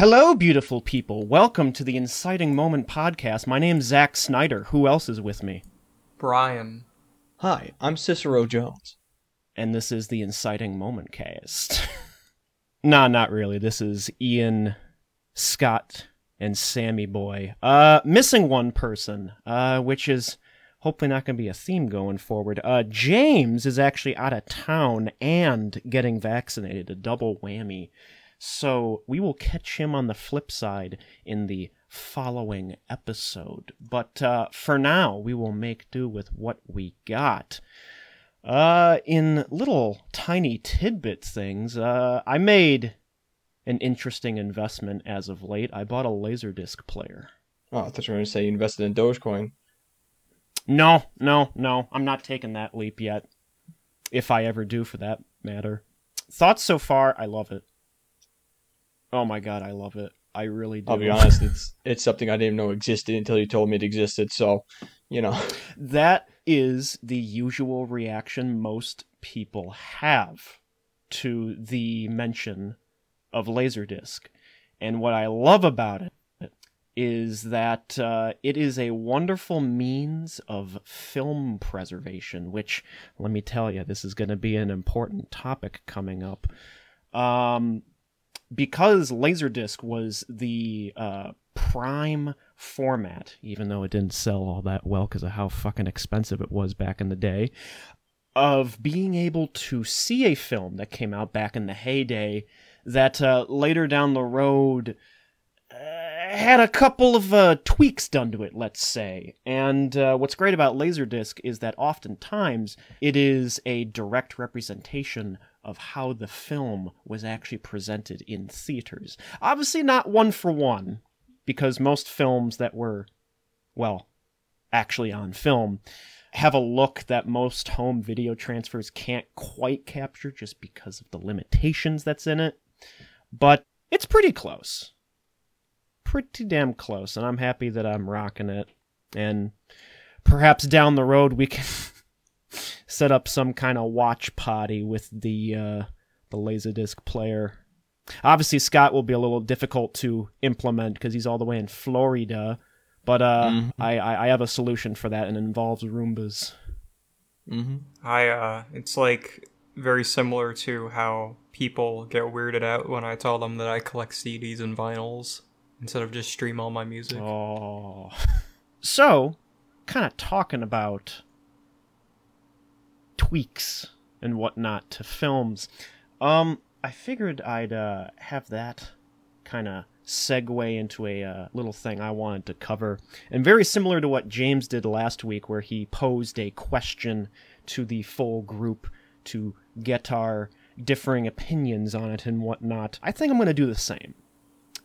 Hello, beautiful people. Welcome to the Inciting Moment podcast. My name's Zach Snyder. Who else is with me? Brian. Hi, I'm Cicero Jones. And this is the Inciting Moment cast. nah, not really. This is Ian, Scott, and Sammy Boy. Uh, missing one person, uh, which is hopefully not going to be a theme going forward. Uh, James is actually out of town and getting vaccinated, a double whammy. So we will catch him on the flip side in the following episode. But uh, for now, we will make do with what we got. Uh, in little tiny tidbit things, uh, I made an interesting investment as of late. I bought a Laserdisc player. Oh, I thought you were going to say you invested in Dogecoin. No, no, no. I'm not taking that leap yet. If I ever do, for that matter. Thoughts so far, I love it. Oh my god, I love it. I really do. I'll be honest, it's it's something I didn't know existed until you told me it existed. So, you know, that is the usual reaction most people have to the mention of Laserdisc. And what I love about it is that uh, it is a wonderful means of film preservation, which, let me tell you, this is going to be an important topic coming up. Um, because Laserdisc was the uh, prime format, even though it didn't sell all that well because of how fucking expensive it was back in the day, of being able to see a film that came out back in the heyday that uh, later down the road uh, had a couple of uh, tweaks done to it, let's say. And uh, what's great about Laserdisc is that oftentimes it is a direct representation of how the film was actually presented in theaters. Obviously, not one for one, because most films that were, well, actually on film have a look that most home video transfers can't quite capture just because of the limitations that's in it. But it's pretty close. Pretty damn close, and I'm happy that I'm rocking it. And perhaps down the road we can set up some kind of watch party with the uh, the laserdisc player. Obviously, Scott will be a little difficult to implement because he's all the way in Florida. But uh, mm-hmm. I, I have a solution for that, and it involves Roombas. Mm-hmm. I uh, it's like very similar to how people get weirded out when I tell them that I collect CDs and vinyls instead of just stream all my music. Oh, so kind of talking about tweaks and whatnot to films. Um, I figured I'd uh, have that kind of segue into a uh, little thing I wanted to cover. And very similar to what James did last week, where he posed a question to the full group to get our differing opinions on it and whatnot. I think I'm going to do the same.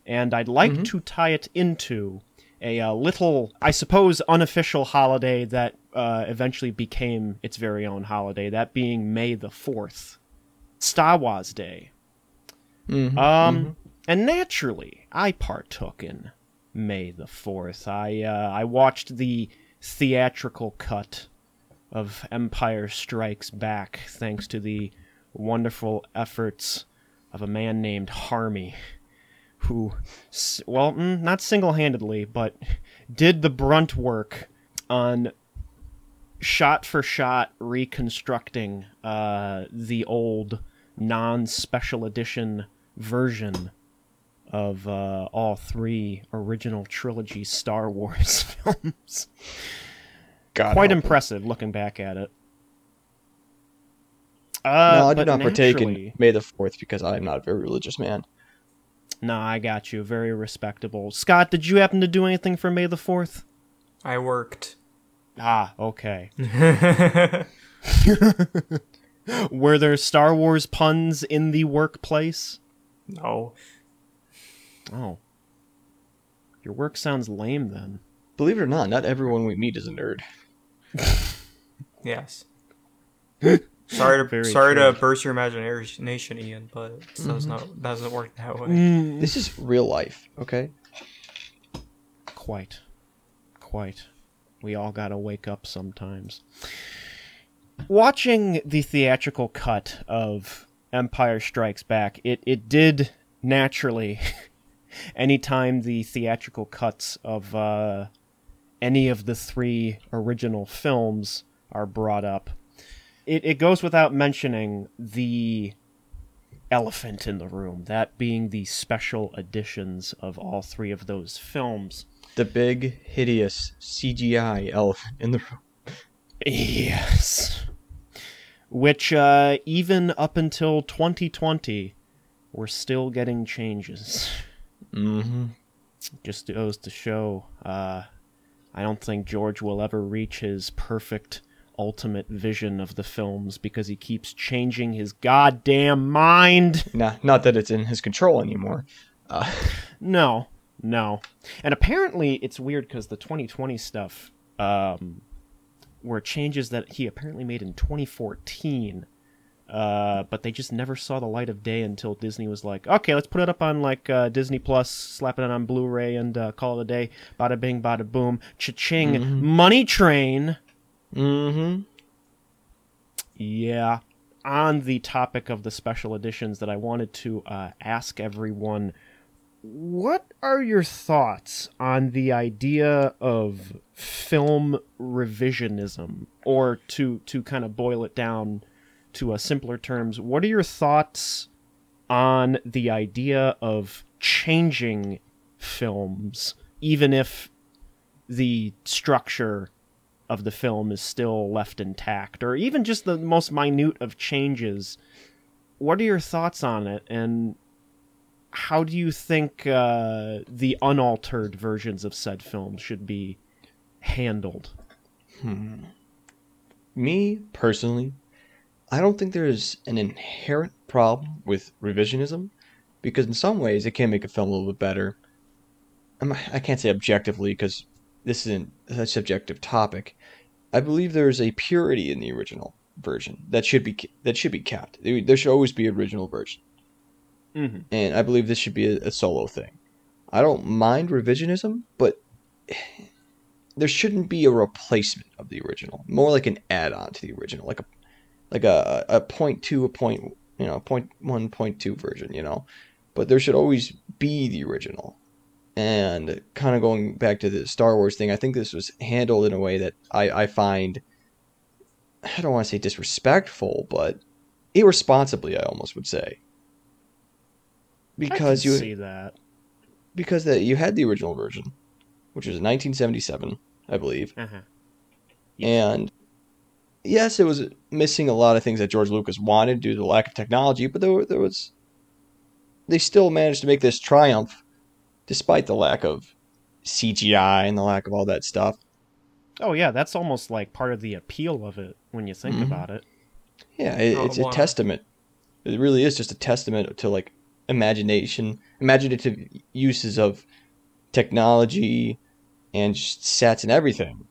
And I'd like mm-hmm. to tie it into a uh, little, I suppose, unofficial holiday that uh, eventually became its very own holiday, that being May the 4th, Star Wars Day. Mm-hmm, um, mm-hmm. And naturally, I partook in May the 4th. I, uh, I watched the theatrical cut of Empire Strikes Back, thanks to the wonderful efforts of a man named Harmy who, well, mm, not single handedly, but did the brunt work on shot for shot reconstructing uh, the old non special edition version of uh, all three original trilogy Star Wars films. God Quite impressive looking back at it. Uh, no, I did not partake in May the Fourth because I am not a very religious man. No, I got you. Very respectable. Scott, did you happen to do anything for May the 4th? I worked. Ah, okay. Were there Star Wars puns in the workplace? No. Oh. Your work sounds lame then. Believe it or not, not everyone we meet is a nerd. yes. Sorry to Very sorry true. to burst your imagination, Ian, but mm-hmm. does not doesn't work that way. Mm. This is real life, okay? Quite, quite. We all gotta wake up sometimes. Watching the theatrical cut of Empire Strikes Back, it it did naturally anytime the theatrical cuts of uh, any of the three original films are brought up, it, it goes without mentioning the elephant in the room, that being the special editions of all three of those films. The big, hideous CGI elephant in the room. Yes. Which, uh, even up until 2020, we're still getting changes. Mm-hmm. Just goes to show, uh, I don't think George will ever reach his perfect ultimate vision of the films because he keeps changing his goddamn mind. Nah, not that it's in his control anymore. Uh, No, no. And apparently it's weird because the 2020 stuff um, were changes that he apparently made in 2014. Uh, but they just never saw the light of day until Disney was like, okay, let's put it up on like uh, Disney Plus, slap it on Blu-ray, and uh, call it a day. Bada bing, bada boom, cha-ching, money train. Mm-hmm. Yeah. On the topic of the special editions, that I wanted to uh, ask everyone what are your thoughts on the idea of film revisionism? Or to, to kind of boil it down to a simpler terms, what are your thoughts on the idea of changing films, even if the structure of the film is still left intact, or even just the most minute of changes. What are your thoughts on it, and how do you think uh, the unaltered versions of said film should be handled? Me, personally, I don't think there's an inherent problem with revisionism because in some ways it can make a film a little bit better. I'm, I can't say objectively because this isn't a subjective topic. I believe there's a purity in the original version that should be that should be kept. There there should always be original version, Mm-hmm. and I believe this should be a, a solo thing. I don't mind revisionism, but there shouldn't be a replacement of the original. More like an add-on to the original, like a like a a point two, a point you know, point one, point two version, you know. But there should always be the original. And kind of going back to the Star Wars thing, I think this was handled in a way that I, I find I don't want to say disrespectful, but irresponsibly, I almost would say. Because you see that. because that you had the original version, which was 1977, I believe, Uh-huh. and yes, it was missing a lot of things that George Lucas wanted due to the lack of technology, but there, there was they still managed to make this triumph despite the lack of CGI and the lack of all that stuff. Oh yeah, that's almost like part of the appeal of it when you think Mhm. about it. Yeah, it, it's a wow. testament. It really is just a testament to like imagination, imaginative uses of technology and sets and everything.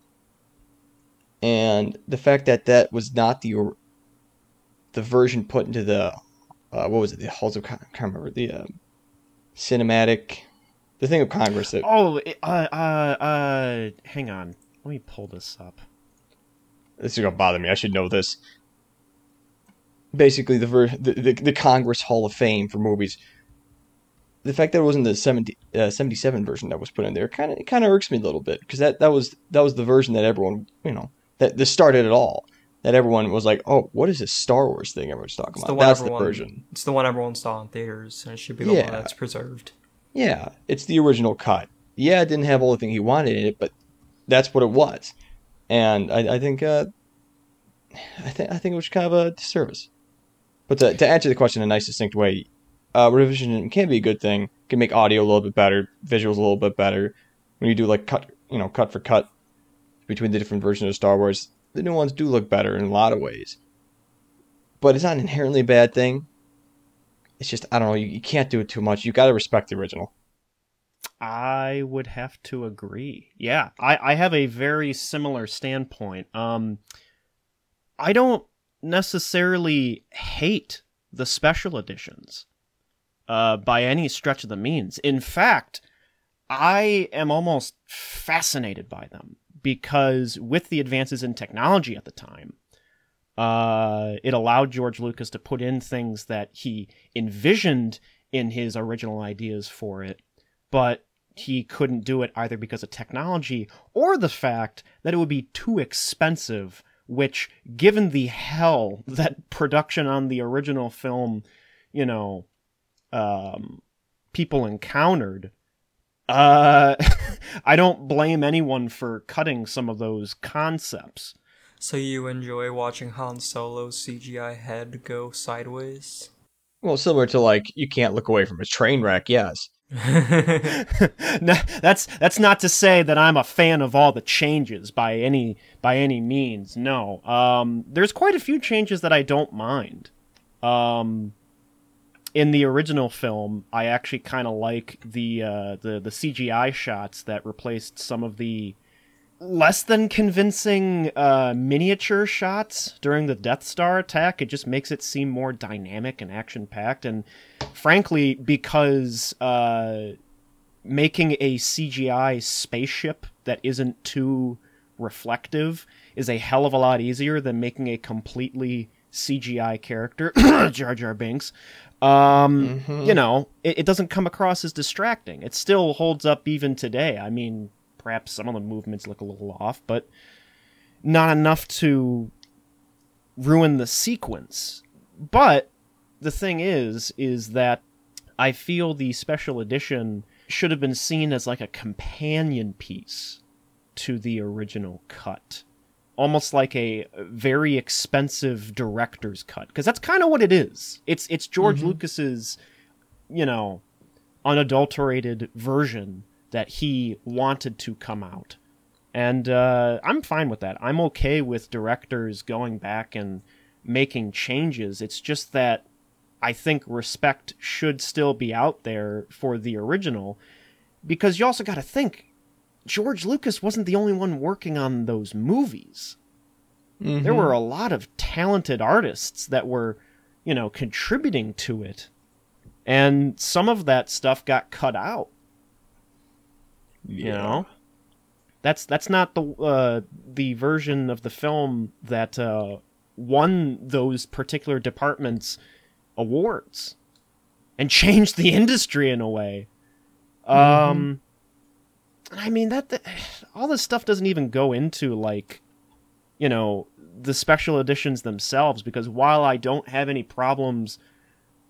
And the fact that that was not the the version put into the uh, what was it the halls of I can't remember the uh, cinematic the thing of Congress that Oh, it- uh, uh, uh, hang on. Let me pull this up. this is gonna bother me. I should know this. Basically, the, ver- the, the the Congress Hall of Fame for movies. The fact that it wasn't the 70, uh, 77 version that was put in there kind of it kind of irks me a little bit because that, that was that was the version that everyone you know that this started it all. That everyone was like, oh, what is this Star Wars thing everyone's talking It's about? the one That's the version. It's the one everyone saw in theaters, and it should be the Yeah. one that's preserved. Yeah, it's the original cut. Yeah, it didn't have all the thing he wanted in it, but that's what it was. And I, I think uh, I think I think it was kind of a disservice. But to, to answer the question in a nice, distinct way, uh, revision can be a good thing. Can make audio a little bit better, visuals a little bit better. When you do like cut, you know, cut for cut between the different versions of Star Wars, the new ones do look better in a lot of ways. But it's not an inherently bad thing. It's just I don't know. You, you can't do it too much. You got to respect the original. I would have to agree. Yeah, I, I have a very similar standpoint. Um, I don't necessarily hate the special editions uh, by any stretch of the means. In fact, I am almost fascinated by them because with the advances in technology at the time, uh, it allowed George Lucas to put in things that he envisioned in his original ideas for it but he couldn't do it either because of technology or the fact that it would be too expensive, which, given the hell that production on the original film, you know, um, people encountered, uh, I don't blame anyone for cutting some of those concepts. So you enjoy watching Han Solo's CGI head go sideways? Well, similar to like you can't look away from a train wreck. Yes. No, that's that's not to say that I'm a fan of all the changes by any by any means. No, um, there's quite a few changes that I don't mind. Um, in the original film, I actually kind of like the uh, the the CGI shots that replaced some of the less than convincing uh, miniature shots during the Death Star attack. It just makes it seem more dynamic and action packed, and frankly, because uh, making a CGI spaceship that isn't too reflective is a hell of a lot easier than making a completely CGI character, Jar Jar Binks. Um, Mhm. You know, it, it doesn't come across as distracting. It still holds up even today. I mean, perhaps some of the movements look a little off, but not enough to ruin the sequence. But the thing is, is that I feel the special edition should have been seen as like a companion piece to the original cut. Almost like a very expensive director's cut. Because that's kind of what it is. It's it's George mm-hmm. Lucas's, you know, unadulterated version that he wanted to come out. And uh, I'm fine with that. I'm okay with directors going back and making changes. It's just that I think respect should still be out there for the original because you also got to think George Lucas wasn't the only one working on those movies. There were a lot of talented artists that were, you know, contributing to it. And some of that stuff got cut out, you know. That's that's not the uh, the version of the film that uh, won those particular departments awards and changed the industry in a way. Um, I mean that, that all this stuff doesn't even go into like, you know, the special editions themselves because while I don't have any problems,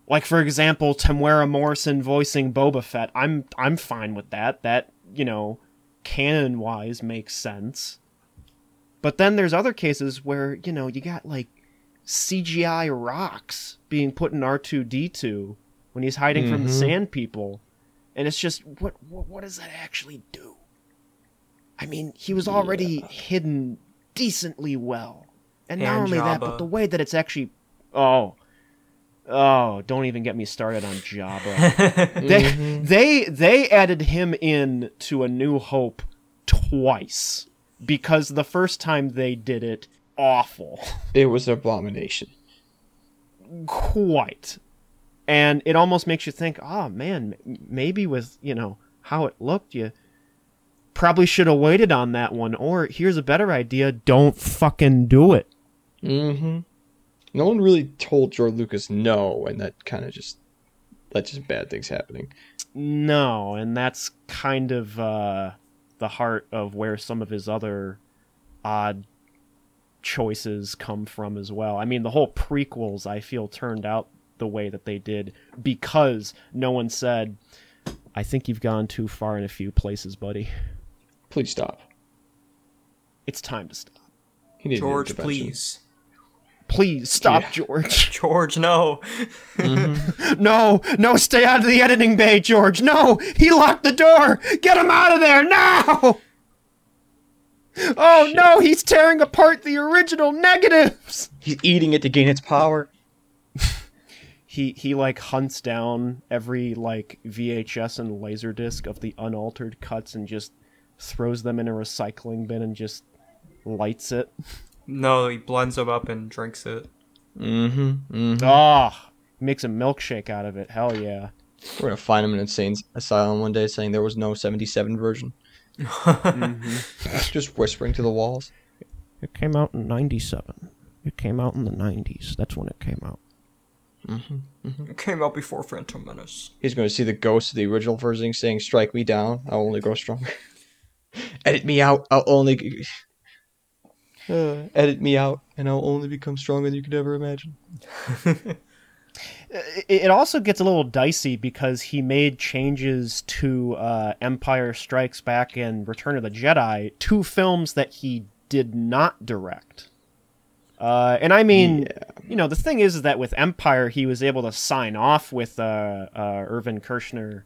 like for example, Temuera Morrison voicing Boba Fett, I'm I'm fine with that. That you know, canon wise makes sense. But then there's other cases where you know you got like CGI rocks being put in R2D2 when he's hiding from the Mhm. Sand People, and it's just what what, what does that actually do? I mean, he was already hidden decently well, and not And only that, but the way that it's actually oh. Oh, don't even get me started on Jabba. They they they added him in to A New Hope twice because the first time they did it awful It was an abomination. quite and it almost makes you think oh man maybe with you know how it looked you probably should have waited on that one or here's a better idea don't fucking do it Mm-hmm. No one really told George Lucas no, and that kind of just that's just bad things happening. No, and that's kind of uh, the heart of where some of his other odd choices come from as well. I mean, the whole prequels I feel turned out the way that they did because no one said, "I think you've gone too far in a few places, buddy. Please stop. It's time to stop. He needed an George, please. Please stop, Yeah. George. George, no. Mm-hmm. No, no, stay out of the editing bay, George. No, he locked the door. Get him out of there now. Oh no, he's tearing apart the original negatives. He's eating it to gain its power. He he like hunts down every like VHS and laserdisc of the unaltered cuts and just throws them in a recycling bin and just lights it. No, he blends them up and drinks it. Mm-hmm. mm-hmm. Ah, makes a milkshake out of it. Hell yeah. We're gonna find him in an insane asylum one day, saying there was no '77 version. Just whispering to the walls. It came out in 97. It came out in the 90s. That's when it came out. Mm-hmm. It came out before Phantom Menace. He's going to see the ghost of the original version saying, Strike me down, I'll only grow stronger. edit me out, I'll only. Uh, edit me out, and I'll only become stronger than you could ever imagine. it it also gets a little dicey because he made changes to uh, Empire Strikes Back and Return of the Jedi, two films that he did not direct. Uh, and I mean, you know, the thing is, is that with Empire, he was able to sign off with uh, uh, Irvin Kershner,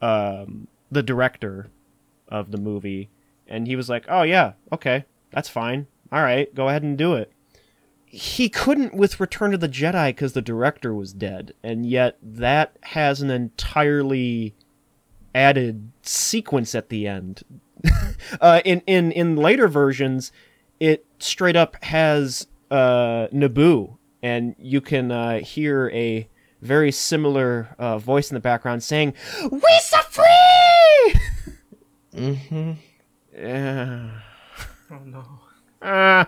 um, the director of the movie, and he was like, "Oh yeah, okay, that's fine. All right, go ahead and do it." he couldn't with Return of the Jedi because the director was dead, and yet that has an entirely added sequence at the end. uh, in in in later versions, it straight up has uh, Naboo, and you can uh, hear a very similar uh, voice in the background saying, "We are free." Mm-hmm. Yeah. Oh no. Uh,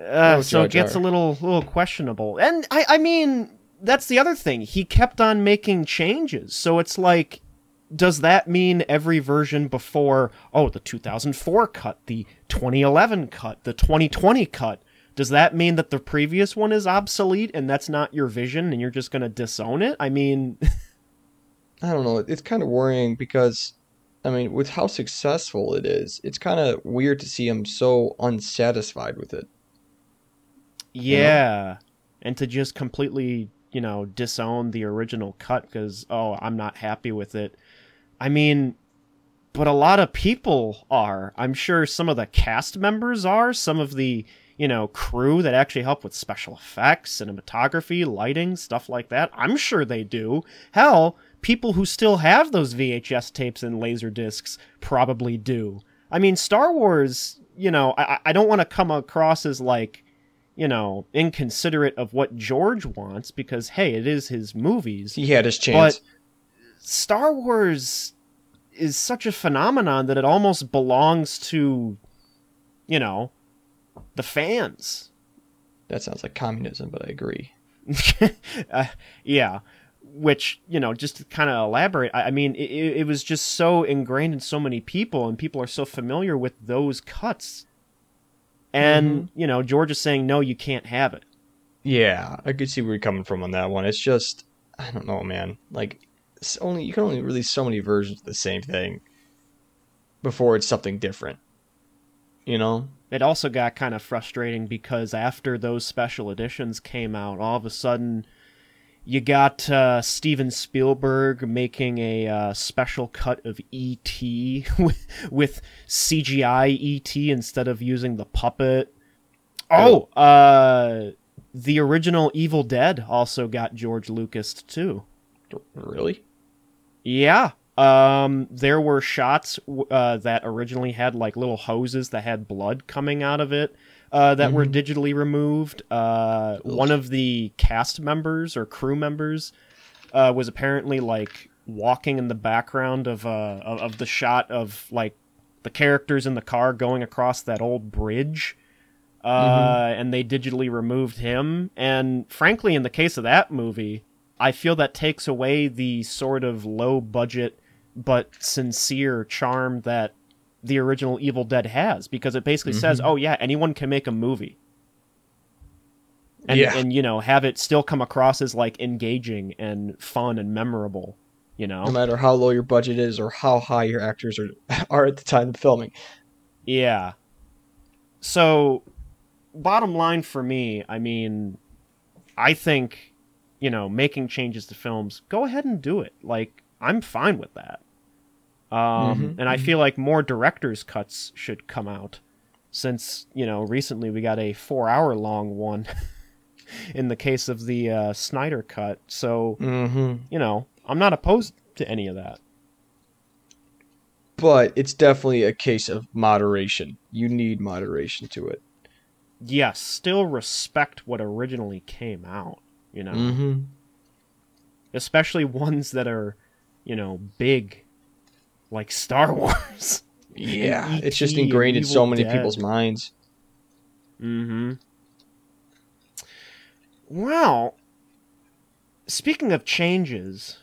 uh, so it gets a little little questionable. And I I mean that's the other thing. He kept on making changes. So it's like does that mean every version before oh the 2004 cut, the 2011 cut, the 2020 cut does that mean that the previous one is obsolete and that's not your vision and you're just going to disown it? I mean, I don't know. It's kind of worrying because, I mean, with how successful it is, it's kind of weird to see him so unsatisfied with it. Yeah. And to just completely, you know, disown the original cut because, oh, I'm not happy with it. I mean, but a lot of people are. I'm sure some of the cast members are, some of the, you know, crew that actually help with special effects, cinematography, lighting, stuff like that. I'm sure they do. Hell, people who still have those VHS tapes and laser discs probably do. I mean, Star Wars, you know, I, I don't want to come across as like, you know, inconsiderate of what George wants because, hey, it is his movies. He had his chance. But Star Wars is such a phenomenon that it almost belongs to, you know, the fans. that sounds like communism, but I agree. uh, yeah. Which, you know, just to kind of elaborate, I, I mean, it, it was just so ingrained in so many people, and people are so familiar with those cuts. And, mm-hmm. you know, George is saying, no, you can't have it. Yeah, I could see where you're coming from on that one. It's just, I don't know, man. Like, it's only you can only release so many versions of the same thing before it's something different. You know? it also got kind of frustrating because after those special editions came out, all of a sudden you got uh, Steven Spielberg making a uh, special cut of E.T. with, with CGI E.T. instead of using the puppet. Oh, uh, the original Evil Dead also got George Lucas too. Really? Yeah. Um, there were shots uh, that originally had like little hoses that had blood coming out of it uh, that were digitally removed. Uh, one of the cast members or crew members uh, was apparently like walking in the background of uh of, of the shot of like the characters in the car going across that old bridge. Uh, and they digitally removed him. And frankly, in the case of that movie, I feel that takes away the sort of low budget but sincere charm that the original Evil Dead has because it basically says, mm-hmm. "Oh yeah, anyone can make a movie." And Yeah. and you know, have it still come across as like engaging and fun and memorable, you know. No matter how low your budget is or how high your actors are are at the time of filming. Yeah. So, bottom line for me, I mean, I think, you know, making changes to films, go ahead and do it. Like, I'm fine with that. Um, Mhm, and I feel like more director's cuts should come out since, you know, recently we got a four hour long one in the case of the uh, Snyder cut. So, Mm-hmm. you know, I'm not opposed to any of that. But it's definitely a case of moderation. You need moderation to it. Yes, still respect what originally came out, you know. Mm-hmm. especially ones that are, you know, big, like Star Wars. Yeah, it's just ingrained in so many Dead. people's minds. mm-hmm. Well, speaking of changes,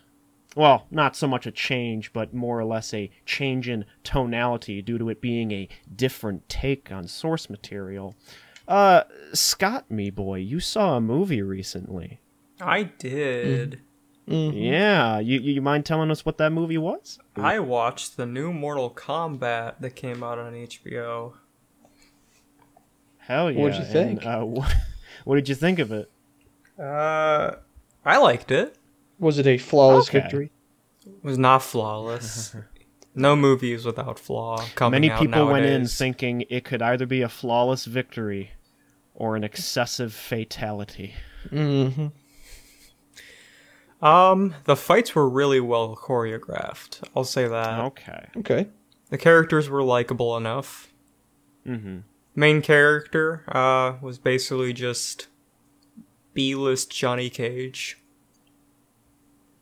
well, not so much a change, but more or less a change in tonality due to it being a different take on source material. Uh, Scott, me boy, you saw a movie recently. I did. Mhm. Yeah, you you mind telling us what that movie was? I watched the new Mortal Kombat that came out on HBO. Hell yeah! What'd you think? And, uh, what, what did you think of it? Uh, I liked it. Was it a flawless Okay. victory? It was not flawless. no movie is without flaw. Coming Many out people went in thinking it could either be a flawless victory or an excessive fatality. Mm-hmm. Um, the fights were really well choreographed. I'll say that. Okay. Okay. The characters were likable enough. Mm-hmm. Main character uh was basically just B-list Johnny Cage.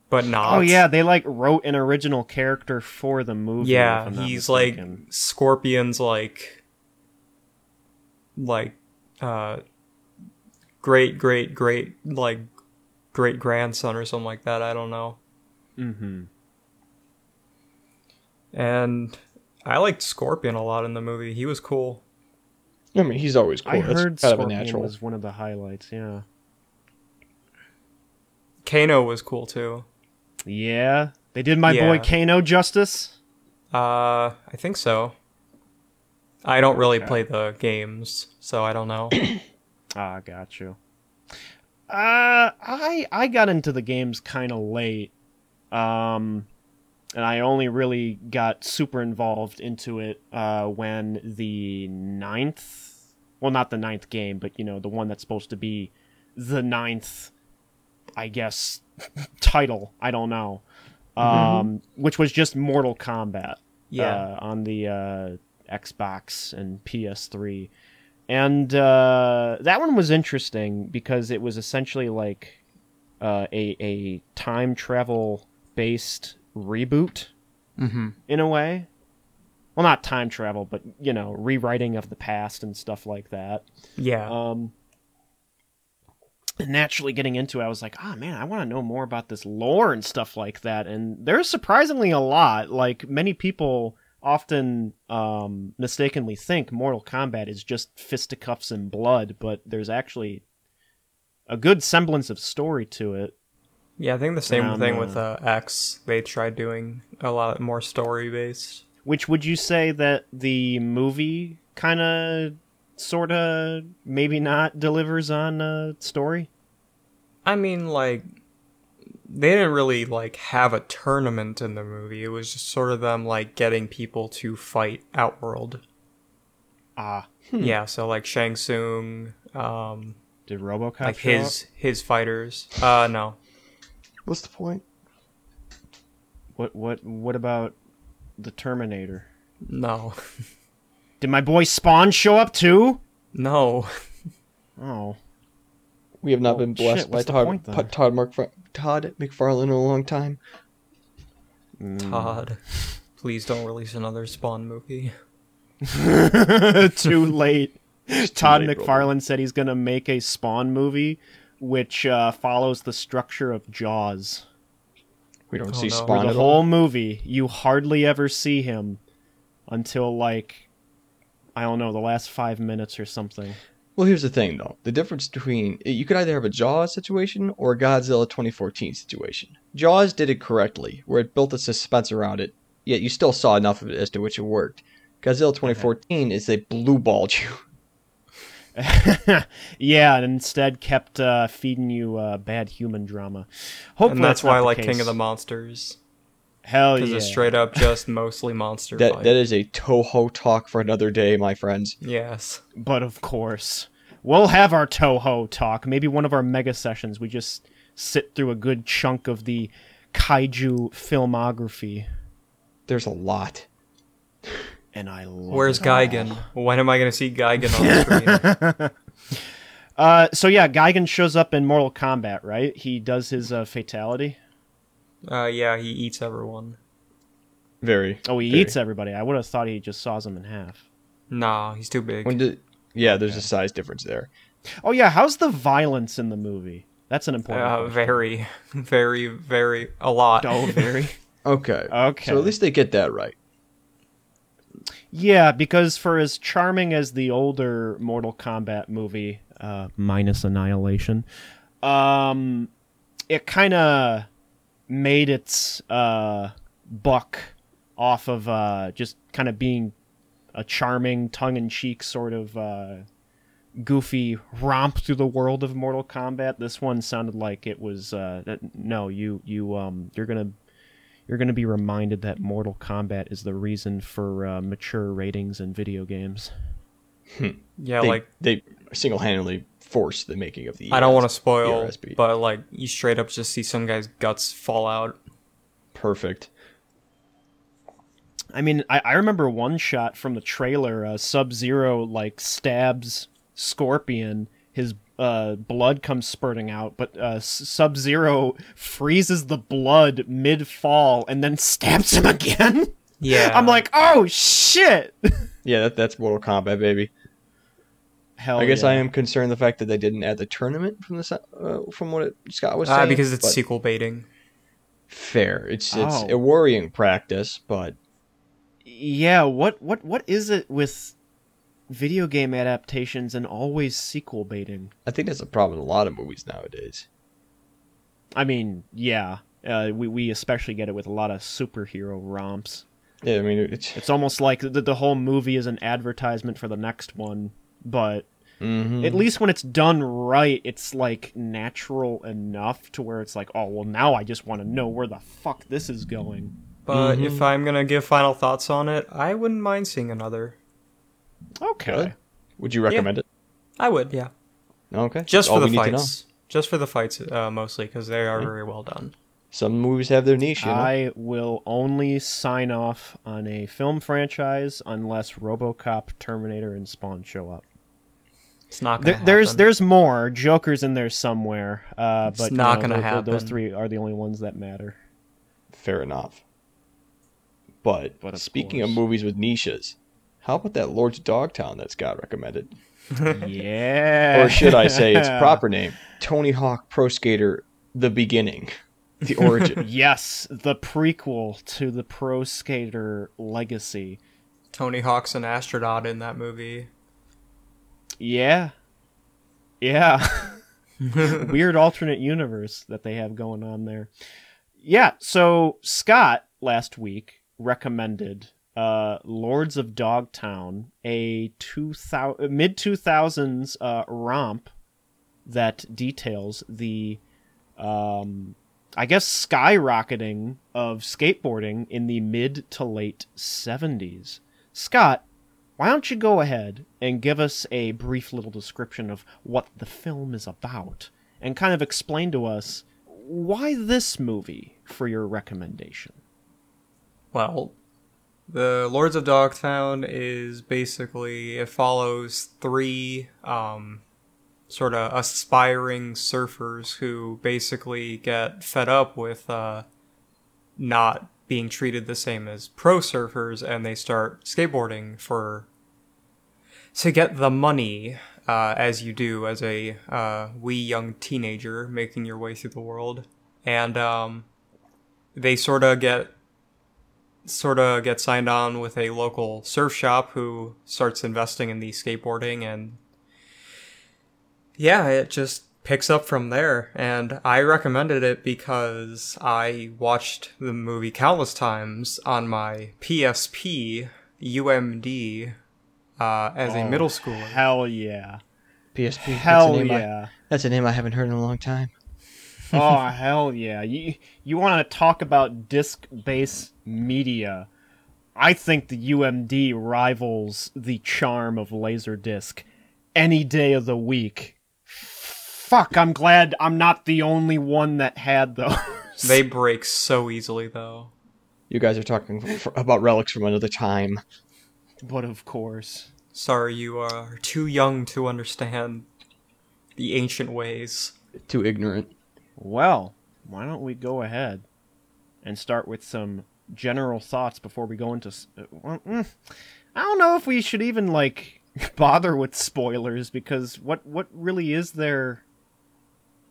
But not. Oh yeah, they like wrote an original character for the movie. Yeah, I'm he's like. Scorpion's like like uh great great great like great grandson or something like that, I don't know. Mm-hmm. And I liked Scorpion a lot in the movie. He was cool. I mean, he's always cool. I That's heard kind of a Scorpion natural. was one of the highlights. Yeah. Kano was cool too. Yeah, they did my Yeah. boy Kano justice. Uh I think so. I don't really Okay. play the games, so I don't know. Ah, got you. Uh, I I got into the games kind of late, um, and I only really got super involved into it uh, when the ninth, well, not the ninth game, but you know the one that's supposed to be the ninth, I guess, title. I don't know, um, which was just Mortal Kombat Yeah. uh, on the uh, Xbox and PS3. And uh, that one was interesting because it was essentially like uh, a, a time travel based reboot mm-hmm. in a way. Well, not time travel, but, you know, rewriting of the past and stuff like that. Yeah. Um, and naturally getting into it, I was like, oh man, I want to know more about this lore and stuff like that. And there's surprisingly a lot. Like many people often um, mistakenly think Mortal Kombat is just fisticuffs and blood, but there's actually a good semblance of story to it. yeah, I think the same um, thing uh, with uh, X. They tried doing a lot more story based. Which would you say that the movie kind of, sort of, maybe not delivers on a story? I mean, like, they didn't really like have a tournament in the movie. It was just sort of them like getting people to fight Outworld. Ah, Yeah, so like Shang Tsung, um, did RoboCop like show up? his his fighters. Uh, no, What's the point? What what what about the Terminator? no, Did my boy Spawn show up too? no. Oh, We have not Well, been blessed shit, by Todd, point, then? Todd, Mark- Todd McFarlane in a long time. Todd, please don't release another Spawn movie. too late. Todd late, Roland. McFarlane said he's gonna make a Spawn movie, which uh, follows the structure of Jaws. We don't Oh, see no. For Spawn the at whole all. movie, you hardly ever see him until like I don't know the last five minutes or something. Well, here's the thing, though. The difference between you could either have a Jaws situation or a Godzilla 2014 situation. Jaws did it correctly, where it built a suspense around it, yet you still saw enough of it as to which it worked. Godzilla 2014 is they blue balled you. yeah, and instead kept uh, feeding you uh, bad human drama. Hopefully and that's not why I like case. King of the Monsters Hell yeah. because yeah! it's straight up just mostly monster That fight. that is a Toho talk for another day, my friends. yes. But of course, we'll have our Toho talk. Maybe one of our mega sessions. We just sit through a good chunk of the kaiju filmography, There's a lot. and I love. Where's it. Gigan? When am I going to see Gigan on the screen? Uh, so yeah, Gigan shows up in Mortal Kombat, right? He does his uh, fatality. Uh, yeah, he eats everyone. Very. Oh, he very. eats everybody. I would have thought he just saws them in half. Nah, he's too big. When did, yeah, there's a size difference there. Oh yeah, how's the violence in the movie? That's an important. Uh, question. very, very, very a lot. Oh, very. Okay. Okay. So at least they get that right. Yeah, because for as charming as the older Mortal Kombat movie, uh, minus Annihilation, um, it kind of made its uh, buck off of uh, just kind of being a charming, tongue-in-cheek sort of uh, goofy romp through the world of Mortal Kombat. This one sounded like it was uh, that, no, you you um, you're gonna you're going to be reminded that Mortal Kombat is the reason for uh, mature ratings in video games. Yeah, They, like they single-handedly forced the making of the. I don't want to spoil, ERSB. but like you straight up just see some guy's guts fall out. perfect. I mean, I, I remember one shot from the trailer. Uh, Sub Zero like stabs Scorpion. His uh, blood comes spurting out, but uh, Sub Zero freezes the blood mid fall and then stabs him again. Yeah, I'm like, oh shit! Yeah, that, that's Mortal Kombat, baby. Hell I guess yeah. I am concerned the fact that they didn't add the tournament from the uh, from what it, Scott was uh, saying. because it's sequel baiting. fair. It's it's Oh. a worrying practice, but yeah what what what is it with video game adaptations and always sequel baiting I think that's a problem in a lot of movies nowadays. i mean yeah uh, we, we especially get it with a lot of superhero romps Yeah, I mean it's it's almost like the, the whole movie is an advertisement for the next one but mhm. at least when it's done right it's like natural enough to where it's like oh well now i just want to know where the fuck this is going But Mhm. if I'm gonna give final thoughts on it, I wouldn't mind seeing another. okay Good. Would you recommend it? I would, yeah, Okay, just All for the we need to know. fights. Just for the fights, uh, mostly because they are very well done. Some movies have their niche, you know. I will only sign off on a film franchise unless RoboCop, Terminator, and Spawn show up. It's not There, gonna there's happen. there's more Joker's in there somewhere, uh, It's but you not know, gonna tho- tho- Those three are the only ones that matter. Fair enough. But, But of speaking of movies with niches, how about that Lord's Dogtown that Scott recommended? yeah. Or should I say its proper name? Tony Hawk Pro Skater The Beginning. The Origin. Yes, the prequel to the Pro Skater Legacy. Tony Hawk's an astronaut in that movie. Yeah. Yeah. Weird alternate universe that they have going on there. Yeah, so Scott last week recommended uh, Lords of Dogtown, a 2000, mid 2000s uh, romp that details the, um, I guess, skyrocketing of skateboarding in the mid to late 70s. Scott, why don't you go ahead and give us a brief little description of what the film is about and kind of explain to us why this movie for your recommendation? Well, the Lords of Dogtown is basically it follows three um, sort of aspiring surfers who basically get fed up with uh, not being treated the same as pro surfers, and they start skateboarding for to get the money. Uh, as you do as a uh, wee young teenager making your way through the world, and um, they sort of get sort of get signed on with a local surf shop who starts investing in the skateboarding and yeah it just picks up from there and i recommended it because i watched the movie countless times on my psp umd uh, as a Oh, middle schooler Hell yeah. PSP. Hell that's a name I- yeah. that's a name I haven't heard in a long time. oh hell yeah! You you want to talk about disc-based media? I think the UMD rivals the charm of Laserdisc any day of the week. Fuck! I'm glad I'm not the only one that had those. they break so easily though You guys are talking f- about relics from another time. but of course, sorry you are too young to understand the ancient ways Too ignorant. well, why don't we go ahead and start with some general thoughts before we go into. s- uh, well, mm, I don't know if we should even like bother with spoilers because what what really is there?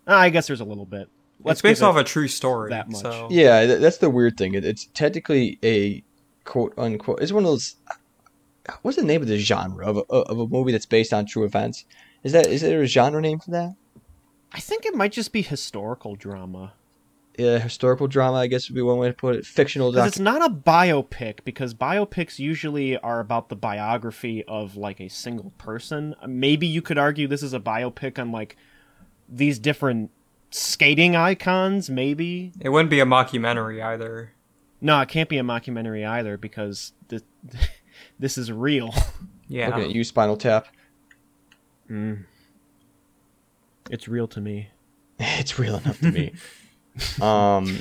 Uh, I guess there's a little bit. it's based give off it- a true story. that much. So. Yeah, that's the weird thing. It, it's technically a quote unquote. It's one of those. What's the name of the genre of a, of a movie that's based on true events? Is that is there a genre name for that? I think it might just be historical drama. Yeah, historical drama, I guess would be one way to put it. Fictional Because doc. it's not a biopic, because biopics usually are about the biography of like a single person. Maybe you could argue this is a biopic on like these different skating icons, maybe. It wouldn't be a mockumentary either. No, it can't be a mockumentary either because this, this is real. Yeah. Looking at you, Spinal Tap. Mm. It's real to me. it's real enough to me. um,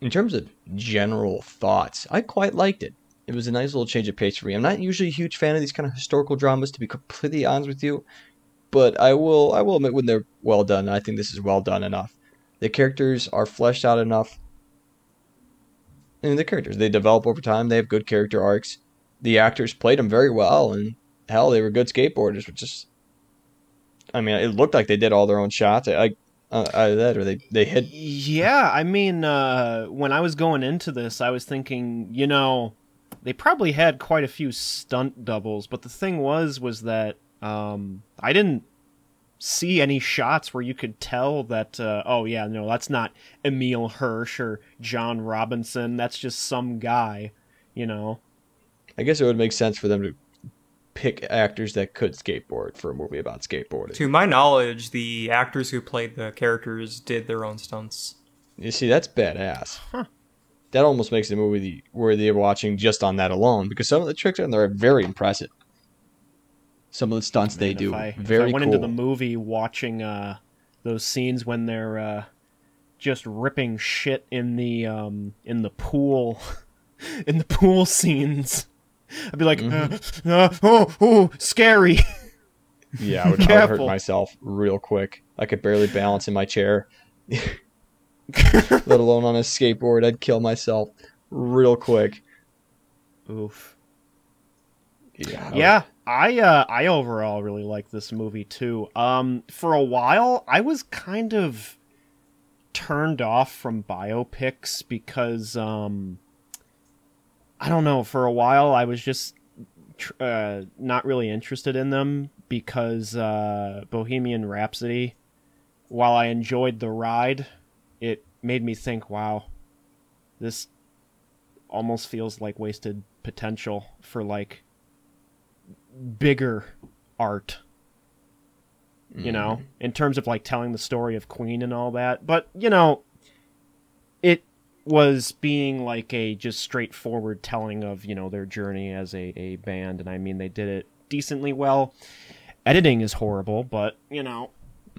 in terms of general thoughts, I quite liked it. It was a nice little change of pace for me. I'm not usually a huge fan of these kind of historical dramas, to be completely honest with you, but I will I will admit when they're well done. I think this is well done enough. The characters are fleshed out enough. And the characters they develop over time. They have good character arcs. The actors played them very well, and hell, they were good skateboarders. Which is, I mean, it looked like they did all their own shots. I, uh, either that or they they hit Yeah, I mean, uh, when I was going into this, I was thinking, you know, they probably had quite a few stunt doubles, but the thing was, was that um, I didn't see any shots where you could tell that, uh, oh yeah, no, that's not Emile Hirsch or John Robinson. That's just some guy, you know. I guess it would make sense for them to pick actors that could skateboard for a movie about skateboarding. To my knowledge, the actors who played the characters did their own stunts. You see, that's badass. Huh. That almost makes the movie worthy of watching just on that alone, because some of the tricks in there are very impressive. Some of the stunts they do, I, very I went cool. into the movie watching uh, those scenes when they're uh, just ripping shit in the um, in the pool, in the pool scenes, I'd be like, Mm-hmm. uh, uh, oh, oh, scary. Yeah, I would, I would hurt myself real quick. I could barely balance in my chair, let alone on a skateboard. I'd kill myself real quick. Oof. Yeah, Yeah, I uh, I overall really like this movie too. Um, for a while, I was kind of turned off from biopics because um, I don't know. For a while, I was just tr- uh, not really interested in them because uh, Bohemian Rhapsody. While I enjoyed the ride, it made me think, "Wow, this almost feels like wasted potential for like." Bigger art you know in terms of like telling the story of queen and all that. But you know it was being like a just straightforward telling of you know their journey as a, a band. And i mean they did it decently well. Editing is horrible but you know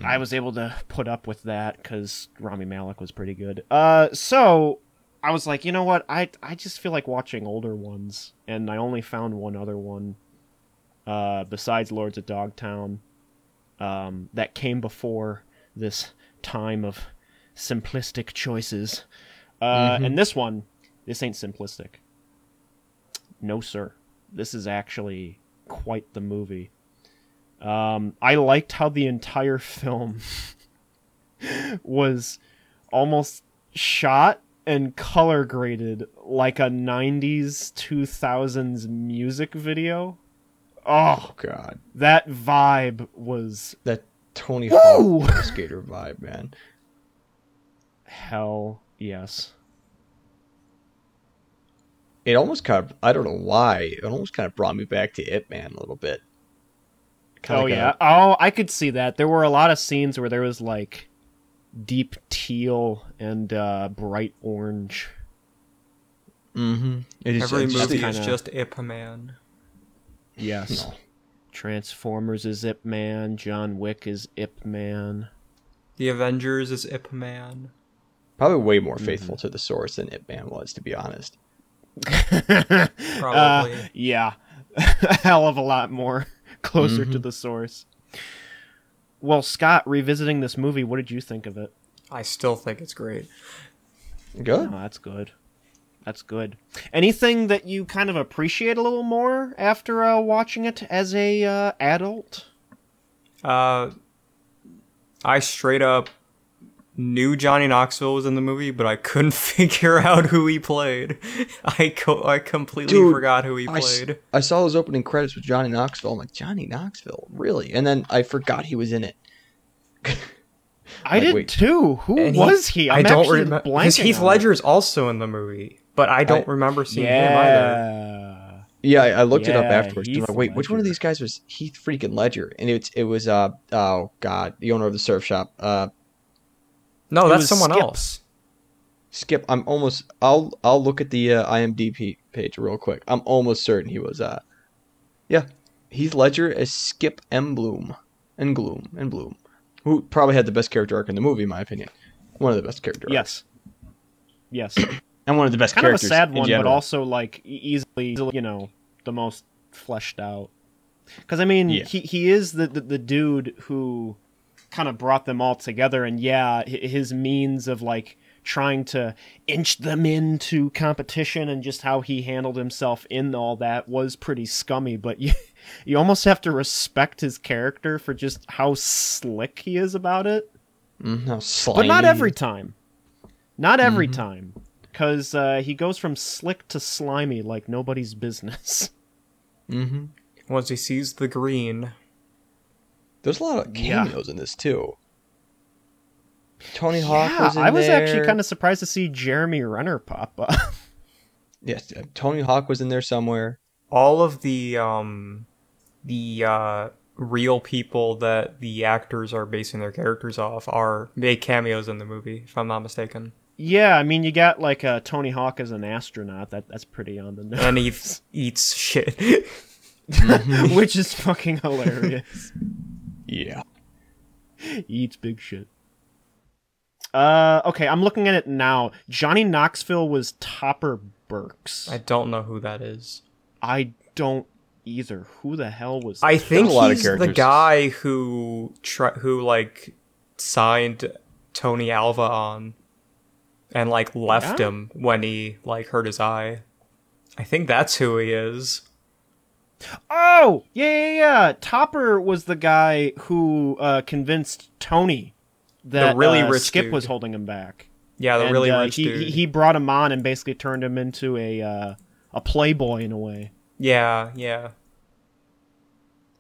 i was able to put up with that because rami malek was pretty good. Uh so i was like you know what? I i just feel like watching older ones and i only found one other one uh, besides Lords of Dogtown, um, that came before this time of simplistic choices. Uh, Mhm. And this one, this ain't simplistic. No, sir. This is actually quite the movie. Um, I liked how the entire film was almost shot and color graded like a 90s 2000s music video. Oh, Oh god, that vibe was that Tony Hawk skater vibe, man. hell yes. It almost kind of, I don't know why, it almost kind of brought me back to Ip Man a little bit. Kinda oh like a- yeah. Oh, I could see that. There were a lot of scenes where there was like deep teal and uh, bright orange. Mm-hmm. It is Every it's movie the- is kinda- just Ip Man. Yes. No. Transformers is Ip Man. John Wick is Ip Man. The Avengers is Ip Man. Probably way more Mm-hmm. faithful to the source than Ip Man was, to be honest. Probably. Uh, yeah. a hell of a lot more closer to the source. Well, Scott, revisiting this movie, what did you think of it? I still think it's great. Good. Oh, that's good. That's good. Anything that you kind of appreciate a little more after uh, watching it as a uh, adult? Uh, I straight up knew Johnny Knoxville was in the movie, but I couldn't figure out who he played. I co- I completely Dude, forgot who he I, s- played. I saw those opening credits with Johnny Knoxville. I'm like, Johnny Knoxville, really? And then I forgot he was in it. I Like, did wait. too. Who And was he? I'm I don't remember because Heath on it. Ledger's also in the movie, but I don't I- remember seeing him either. Yeah. Yeah, I, I looked it up afterwards. I'm like, wait, which one of these guys was Heath freaking Ledger? And it's it was uh oh god, the owner of the surf shop. Uh, No, that's someone Skip. else. Skip. I'm almost. I'll I'll look at the uh, IMDb page real quick. I'm almost certain he was. Uh, yeah, Heath Ledger as Skip Engblom and Gloom and Bloom, who probably had the best character arc in the movie, in my opinion. One of the best character arcs. Yes. Yes. And one of the best kind of a sad one, but also like e- easily, you know, the most fleshed out. Because I mean, Yeah. he he is the, the the dude who kind of brought them all together, and yeah, his means of like trying to inch them into competition and just how he handled himself in all that was pretty scummy. But you you almost have to respect his character for just how slick he is about it how but not every time. Not every Mhm. time, because uh, he goes from slick to slimy like nobody's business. Mm-hmm. Once he sees the green, There's a lot of Yeah. cameos in this too. Tony Hawk yeah, was in I was actually kind of surprised to see Jeremy Renner pop up. yes. uh, Tony Hawk was in there somewhere. all of the um the uh real people that the actors are basing their characters off are make cameos in the movie, if I'm not mistaken. Yeah, I mean, you got like uh, Tony Hawk as an astronaut. That that's pretty on the nose, And he eats, eats shit. which is fucking hilarious. Yeah. he eats big shit. Uh, okay, I'm looking at it now. Johnny Knoxville was Topper Burks. I don't know who that is. I don't either. Who the hell was? I think a lot of he's the guy who try, who like signed Tony Alva on and like left Yeah? him when he like hurt his eye. I think that's who he is. Oh, yeah, yeah, yeah. Topper was the guy who uh, convinced Tony that really uh, rich Skip dude. was holding him back. Yeah, the And, really uh, rich he, dude. he he brought him on and basically turned him into a uh, a playboy in a way. Yeah, yeah.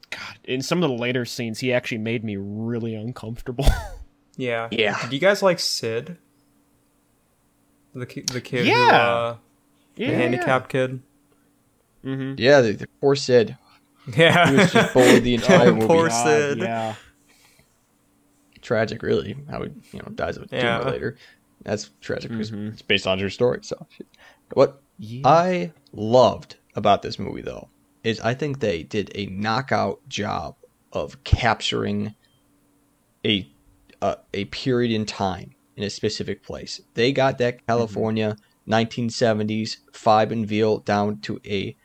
God, in some of the later scenes, he actually made me really uncomfortable. Yeah. Yeah. Did you guys like Sid? The ki- the kid who Yeah. uh the handicapped kid? Mm-hmm. Yeah, the, the poor Sid. Yeah. He was just bullied the entire movie. Poor God, Sid. Yeah. Tragic, really. How he, you know, dies of a tumor later. That's tragic because Mhm. it's based on a true story. So, what yeah. I loved about this movie, though, is I think they did a knockout job of capturing a a, a period in time in a specific place. They got that California 1970s Fibenville down to a.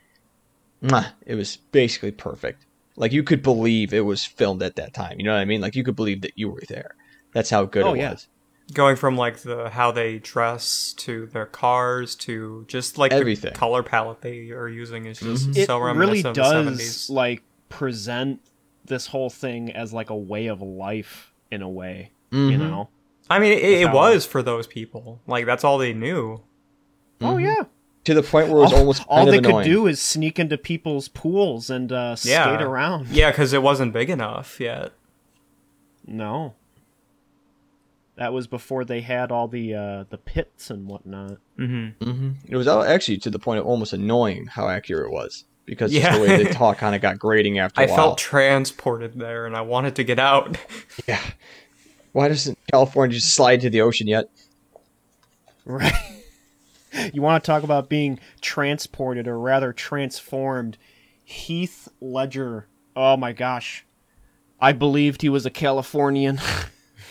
Mwah, it was basically perfect. Like you could believe it was filmed at that time. You know what I mean? Like you could believe that you were there. That's how good Oh, it yeah. was. Going from like the how they dress to their cars to just like Everything. the color palette they are using is just Mhm. it so really reminiscent does the 70s. like present this whole thing as like a way of life in a way. You Mhm. know? I mean, it, it was for those people. Like that's all they knew. Oh Mhm. yeah. To the point where it was all, almost all kind they of could do is sneak into people's pools and uh, Yeah. skate around. Yeah, because it wasn't big enough yet. No. That was before they had all the uh, the pits and whatnot. Mm-hmm. hmm It was actually to the point of almost annoying how accurate it was because Yeah. the way they talk kind of got grating after a I while. I felt transported there, and I wanted to get out. yeah. Why doesn't California just slide to the ocean yet? Right. you want to talk about being transported or rather transformed? Heath Ledger. Oh my gosh. I believed he was a Californian.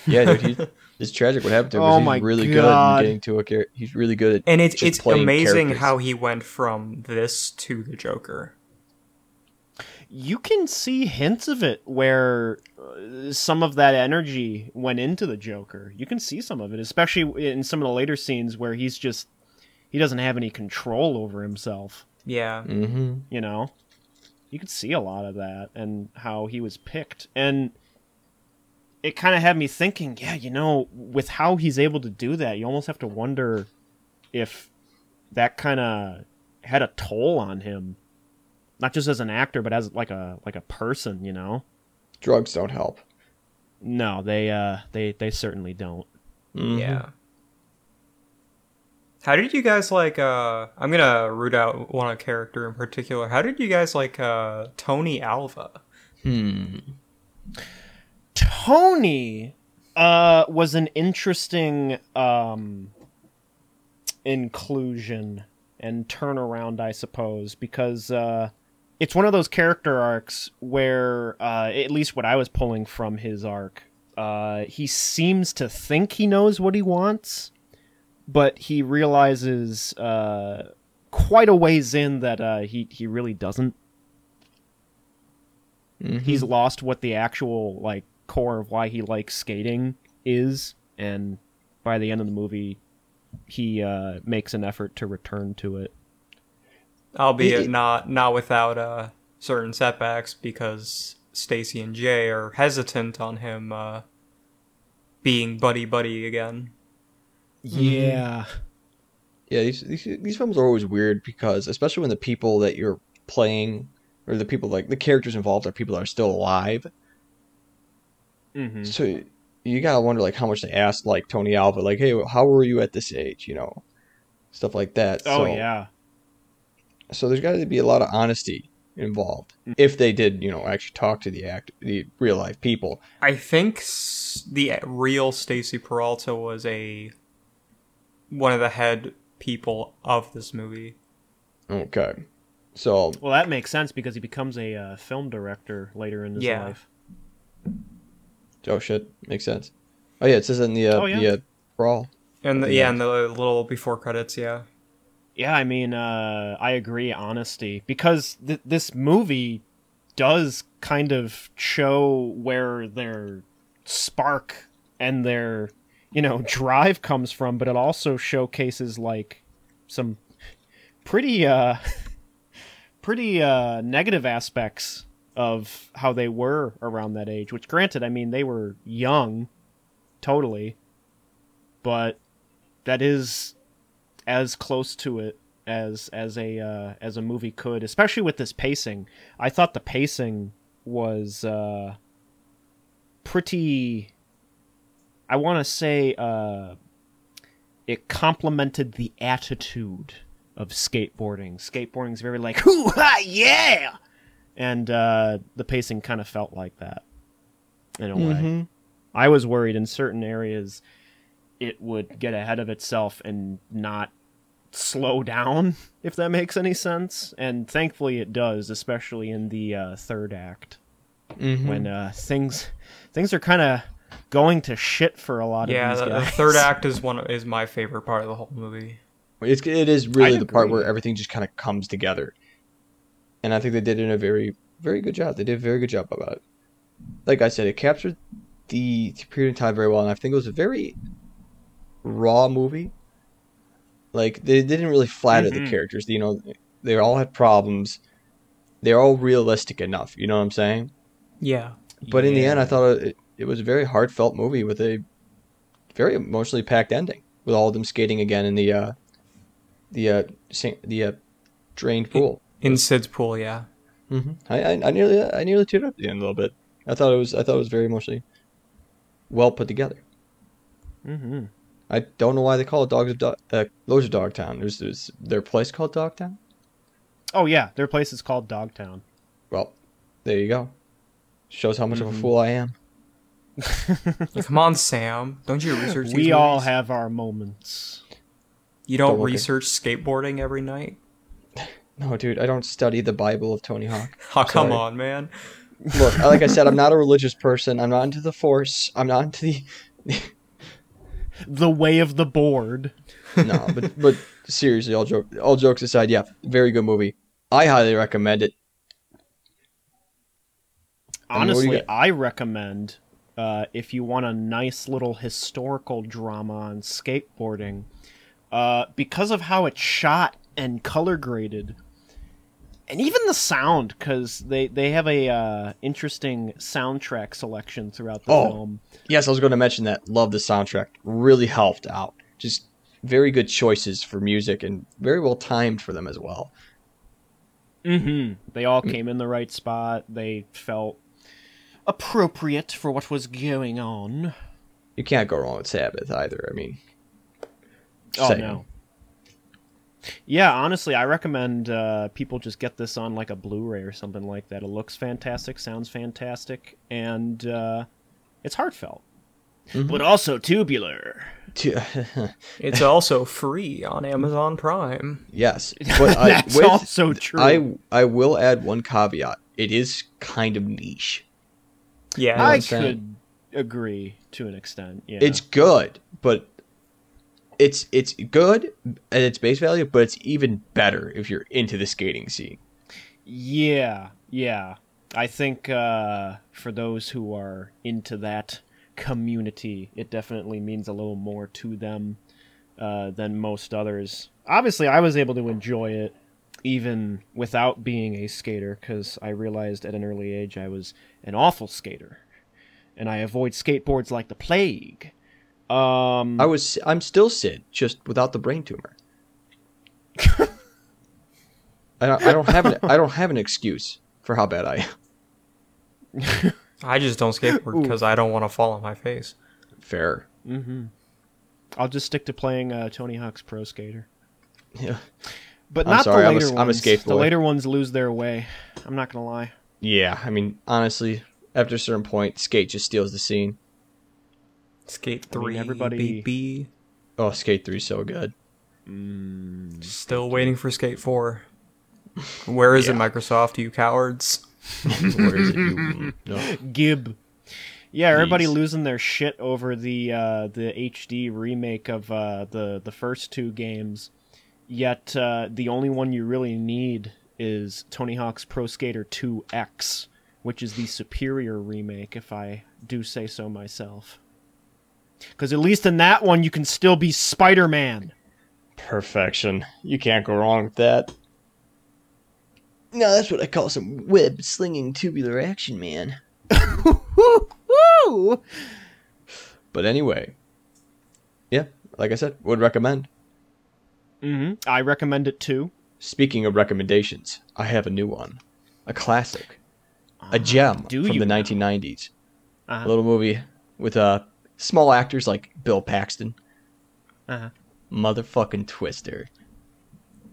Yeah, dude. He, it's tragic what happened to him. Oh he's my really good God. at getting to a character. He's really good at And it's just it's playing amazing characters. how he went from this to the Joker. You can see hints of it where uh, some of that energy went into the Joker. You can see some of it, especially in some of the later scenes where he's just he doesn't have any control over himself. Yeah. hmm you know you could see a lot of that and how he was picked and it kind of had me thinking, yeah, you know, with how he's able to do that, you almost have to wonder if that kind of had a toll on him, not just as an actor, but as like a like a person, you know. Drugs don't help. No, they uh they they certainly don't. Mhm. Yeah. How did you guys like uh I'm gonna root out one character in particular. How did you guys like uh Tony Alva? Hmm. Tony uh was an interesting um inclusion and turnaround I suppose because uh it's one of those character arcs where uh at least what I was pulling from his arc uh he seems to think he knows what he wants but he realizes uh quite a ways in that uh he he really doesn't Mhm. he's lost what the actual like core of why he likes skating is and by the end of the movie he uh makes an effort to return to it Albeit It- not not without uh certain setbacks because Stacy and Jay are hesitant on him uh being buddy buddy again. yeah Yeah, these, these these films are always weird because, especially when the people that you're playing or the people like the characters involved are people that are still alive. mm-hmm. So you gotta wonder like how much they asked like Tony Alva, like, hey, how were you at this age? You know, stuff like that. oh so, yeah So there's got to be a lot of honesty involved Mm. if they did, you know, actually talk to the act, the real life people. I think the real Stacy Peralta was a one of the head people of this movie. Okay, so well that makes sense because he becomes a uh, film director later in his Yeah. life oh shit, makes sense. Oh yeah, it says in the uh, Oh, yeah. the uh, brawl. And the, Yeah. yeah, and the little before credits, yeah. Yeah i mean uh i agree honesty because th- this movie does kind of show where their spark and their you know drive comes from but it also showcases like some pretty uh pretty uh negative aspects of how they were around that age which granted i mean they were young totally but that is as close to it as as a uh, as a movie could, especially with this pacing. I thought the pacing was uh, pretty. I want to say uh, it complemented the attitude of skateboarding. Skateboarding's very like hoo ha yeah, and uh, the pacing kind of felt like that in a way. Mhm. I was worried in certain areas it would get ahead of itself and not slow down, if that makes any sense. And thankfully it does, especially in the uh, third act Mhm. when uh, things things are kind of going to shit for a lot Yeah, of the, these the guys. third act is one is my favorite part of the whole movie. It's it is really I'd the part where everything just kind of comes together, and I think they did it in a very very good job. They did a very good job about it. Like I said, it captured the period of time very well, and I think it was a very raw movie. Like they didn't really flatter the Mhm. characters. You know, they all had problems. They're all realistic enough. You know what I'm saying? Yeah. But in the end, I thought it, it was a very heartfelt movie with a very emotionally packed ending, with all of them skating again in the uh, the uh, the uh, drained pool. In Sid's pool, yeah. hmm I, I I nearly I nearly teared up at the end a little bit. I thought it was I thought it was very emotionally well put together. Mhm. I don't know why they call it Dogs of Dog uh, Lords of Dogtown. There's, there's their place called Dogtown. Oh yeah, their place is called Dogtown. Well, there you go. Shows how much of a Mhm. fool I am. Come on, Sam. Don't you research these we all movies? have our moments. You don't Don't look at- research skateboarding every night? No, dude, I don't study the Bible of Tony Hawk. Oh, come Sorry. on, man. Look, like I said, I'm not a religious person. I'm not into the Force. I'm not into the The way of the board. no, but but seriously, all joke all jokes aside, yeah, very good movie. I highly recommend it. And what do you Honestly. I recommend uh, if you want a nice little historical drama on skateboarding, uh, because of how it's shot and color graded, and even the sound because they they have a uh, interesting soundtrack selection throughout the Oh. film. Yes, I was going to mention that. Love the soundtrack. Really helped out. Just very good choices for music and very well timed for them as well. Mm-hmm. They all came in the right spot. They felt appropriate for what was going on. You can't go wrong with Sabbath either. I mean, Oh saying. no. Yeah, honestly, I recommend uh, people just get this on like a Blu-ray or something like that. It looks fantastic, sounds fantastic, and uh, it's heartfelt, Mhm. but also tubular. It's also free on Amazon Prime. yes, but I, That's with- also true. I I will add one caveat. It is kind of niche. Yeah, I I'm could agree to an extent. Yeah, It's good, but it's it's good at its base value, but it's even better if you're into the skating scene. Yeah, yeah. I think uh, for those who are into that community, it definitely means a little more to them uh, than most others. Obviously, I was able to enjoy it even without being a skater because I realized at an early age I was an awful skater, and I avoid skateboards like the plague. Um, I was I'm still Sid, just without the brain tumor. I don't I don't have an I don't have an excuse for how bad I am. I just don't skateboard because I don't want to fall on my face. Fair. hmm I'll just stick to playing uh, Tony Hawk's Pro Skater. Yeah. But I'm not sorry, the I'm a- later I'm a ones. the later ones lose their way. I'm not gonna lie. Yeah, I mean, honestly, after a certain point, skate just steals the scene. Skate I mean, three, everybody- baby. Oh, Skate 3 so good. Still waiting for Skate four. Where is it, Microsoft? You cowards. Where is it? You, no. Gib. Yeah, everybody Please. losing their shit over the uh, the HD remake of uh, the the first two games. Yet uh, the only one you really need is Tony Hawk's Pro Skater 2 X, which is the superior remake, if I do say so myself. Because at least in that one, you can still be Spider Man. Perfection. You can't go wrong with that. No, that's what I call some web slinging tubular action, man. Woo! But anyway, yeah, like I said, would recommend. Mm-hmm. I recommend it too. Speaking of recommendations, I have a new one, a classic, a gem Ah, do from you the now? 1990s. Uh-huh. A little movie with uh small actors like Bill Paxton, Uh-huh. motherfucking Twister.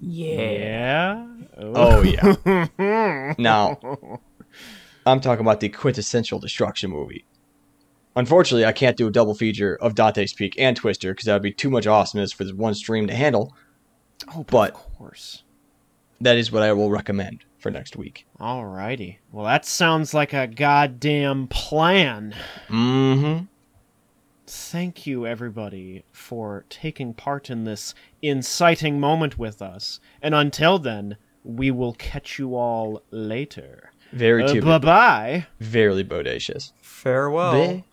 Yeah. Oh yeah. now, I'm talking about the quintessential destruction movie. Unfortunately, I can't do a double feature of Dante's Peak and Twister because that would be too much awesomeness for this one stream to handle. Oh, But- of course. That is what I will recommend for next week. Alrighty. Well, that sounds like a goddamn plan. Mm-hmm. Thank you, everybody, for taking part in this inciting moment with us. And until then, we will catch you all later. Very Uh, too, bye bye. very bodacious. Farewell. Bye.